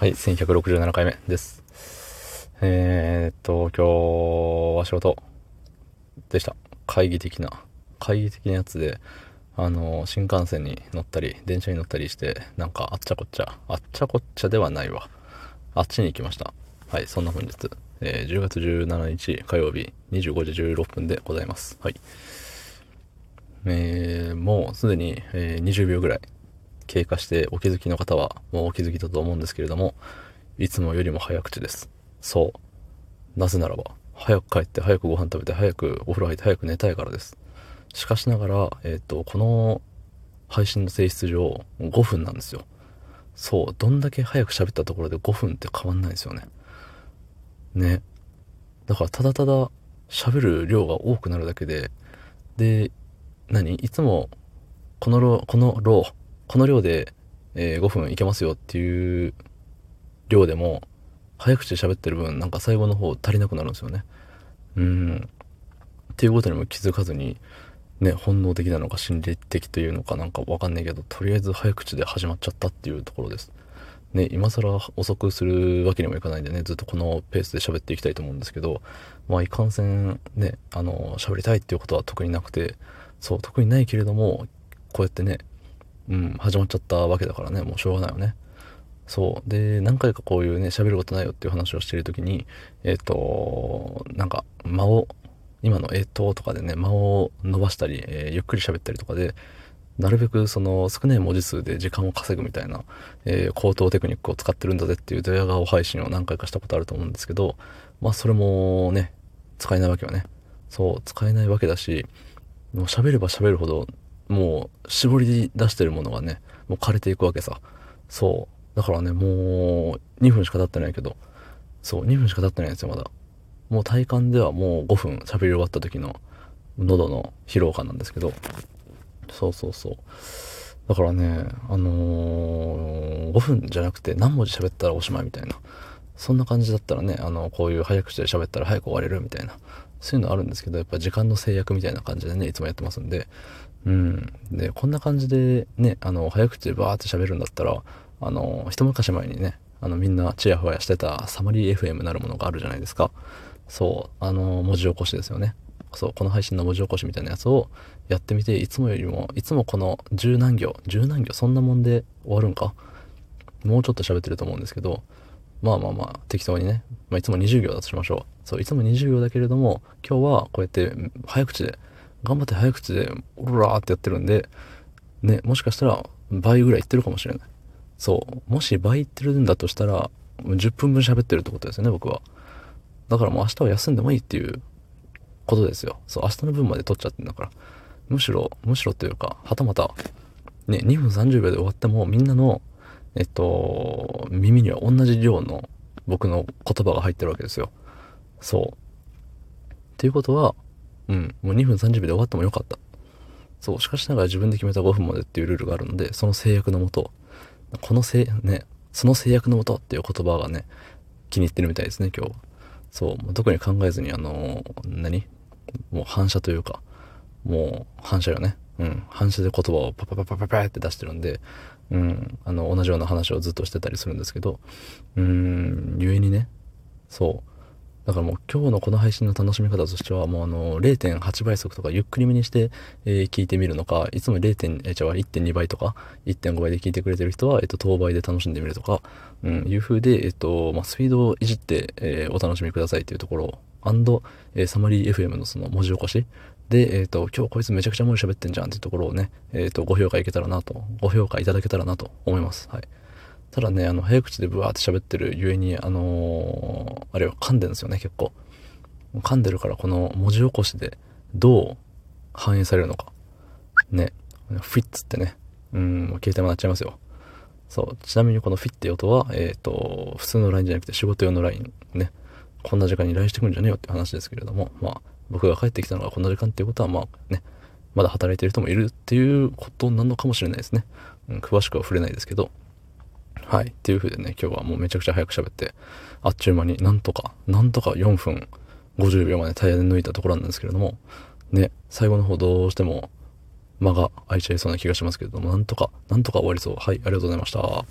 はい、1167回目です。えー、っと、今日は仕事でした。会議的な、会議的なやつで、あの、新幹線に乗ったり、電車に乗ったりして、なんかあっちゃこっちゃ、あっちゃこっちゃではないわ。あっちに行きました。はい、そんな本日、えー、10月17日火曜日25時16分でございます。はい。えー、もうすでに、えー、20秒ぐらい経過してお気づきの方はもうお気づきだと思うんですけれども、いつもよりも早口です。そう。なぜならば、早く帰って早くご飯食べて早くお風呂入って早く寝たいからです。しかしながら、えっ、ー、と、この配信の性質上5分なんですよ。そう。どんだけ早く喋ったところで5分って変わんないですよね。ね。だからただただ喋る量が多くなるだけで、で、何？いつもこのローこのロー、この量で、えー、5分いけますよっていう量でも、早口で喋ってる分、なんか最後の方足りなくなるんですよね。うん。っていうことにも気づかずに、ね、本能的なのか心理的というのかなんかわかんないけど、とりあえず早口で始まっちゃったっていうところです。ね、今更遅くするわけにもいかないんでね、ずっとこのペースで喋っていきたいと思うんですけど、まあ、いかんせんね、あの、喋りたいっていうことは特になくて、そう、特にないけれども、こうやってね、うん、始まっちゃったわけだからね、もうしょうがないよね。そう。で、何回かこういうね、喋ることないよっていう話をしてるときに、えっ、ー、と、なんか、間を、今のえっ、ととかでね、間を伸ばしたり、えー、ゆっくり喋ったりとかで、なるべくその少ない文字数で時間を稼ぐみたいな、えー、高等テクニックを使ってるんだぜっていうドヤ顔配信を何回かしたことあると思うんですけど、まあそれもね、使えないわけはね。そう、使えないわけだし、もう喋れば喋るほどもう絞り出してるものがね、もう枯れていくわけさ。そう。だからね、もう2分しか経ってないけど、そう、2分しか経ってないんですよ、まだ。もう体感ではもう5分喋り終わった時の喉の疲労感なんですけど、そうそうそう。だからね、あのー、5分じゃなくて何文字喋ったらおしまいみたいな。そんな感じだったらね、あの、こういう早口で喋ったら早く終われるみたいな。そういうのあるんですけど、やっぱ時間の制約みたいな感じでね、いつもやってますんで、うん。で、こんな感じでね、あの、早口でバーって喋るんだったら、あの、一昔前にね、あの、みんなチヤホヤしてたサマリー FM なるものがあるじゃないですか。そう、あの、文字起こしですよね。そう、この配信の文字起こしみたいなやつをやってみて、いつもよりも、いつもこの十何行、十何行、そんなもんで終わるんかもうちょっと喋ってると思うんですけど、まあまあまあ、適当にね、まあ、いつも20行だとしましょう。そう、いつも20行だけれども、今日はこうやって早口で頑張って早口で、オラーってやってるんで、ね、もしかしたら倍ぐらいいってるかもしれない。そう。もし倍いってるんだとしたら、10分分喋ってるってことですよね、僕は。だからもう明日は休んでもいいっていうことですよ。そう、明日の分まで取っちゃってんだから。むしろ、むしろというか、はたまた、ね、2分30秒で終わってもみんなの、えっと、耳には同じ量の僕の言葉が入ってるわけですよ。そう。っていうことは、うん、もう2分30秒で終わってもよかった。そう、しかしながら自分で決めた5分までっていうルールがあるので、その制約のもと、このせね、その制約のもとっていう言葉がね、気に入ってるみたいですね、今日。そう、もう特に考えずに、あのー、何？もう反射というか、もう反射よね。うん、反射で言葉をパパパパパパって出してるんで、うん、あの、同じような話をずっとしてたりするんですけど、うん、ゆえにね、そう、だからもう今日のこの配信の楽しみ方としては、もうあの、0.8倍速とかゆっくりめにして、えー、聞いてみるのか、いつも 0. えー、じゃあ1.2倍とか、1.5倍で聞いてくれてる人は、えっ、と、当倍で楽しんでみるとか、うん、いう風で、えっ、と、まあ、スピードをいじって、えー、お楽しみくださいっていうところ、アンド、えー、サマリー FM のその文字起こし。で、えっ、と、今日こいつめちゃくちゃ文字喋ってんじゃんっていうところをね、えっ、と、ご評価いけたらなと、ご評価いただけたらなと思います。はい。ただね、あの、早口でブワーって喋ってるゆえに、あのー、あれは噛んでるんですよね、結構。噛んでるからこの文字起こしでどう反映されるのか。ね。フィッツってね。うん、携帯も鳴っちゃいますよ。そう。ちなみにこのフィッって音は、えっ、ー、と、普通の LINE じゃなくて仕事用の LINE ね。こんな時間に LINE してくんじゃねえよって話ですけれども、まあ、僕が帰ってきたのがこんな時間っていうことは、まあね、まだ働いてる人もいるっていうことなのかもしれないですね。うん、詳しくは触れないですけど、はい。っていう風でね、今日はもうめちゃくちゃ早く喋って、あっちゅう間になんとか、なんとか4分50秒までタイヤで抜いたところなんですけれども、ね、最後の方どうしても間が空いちゃいそうな気がしますけれども、なんとか、なんとか終わりそう。はい、ありがとうございました。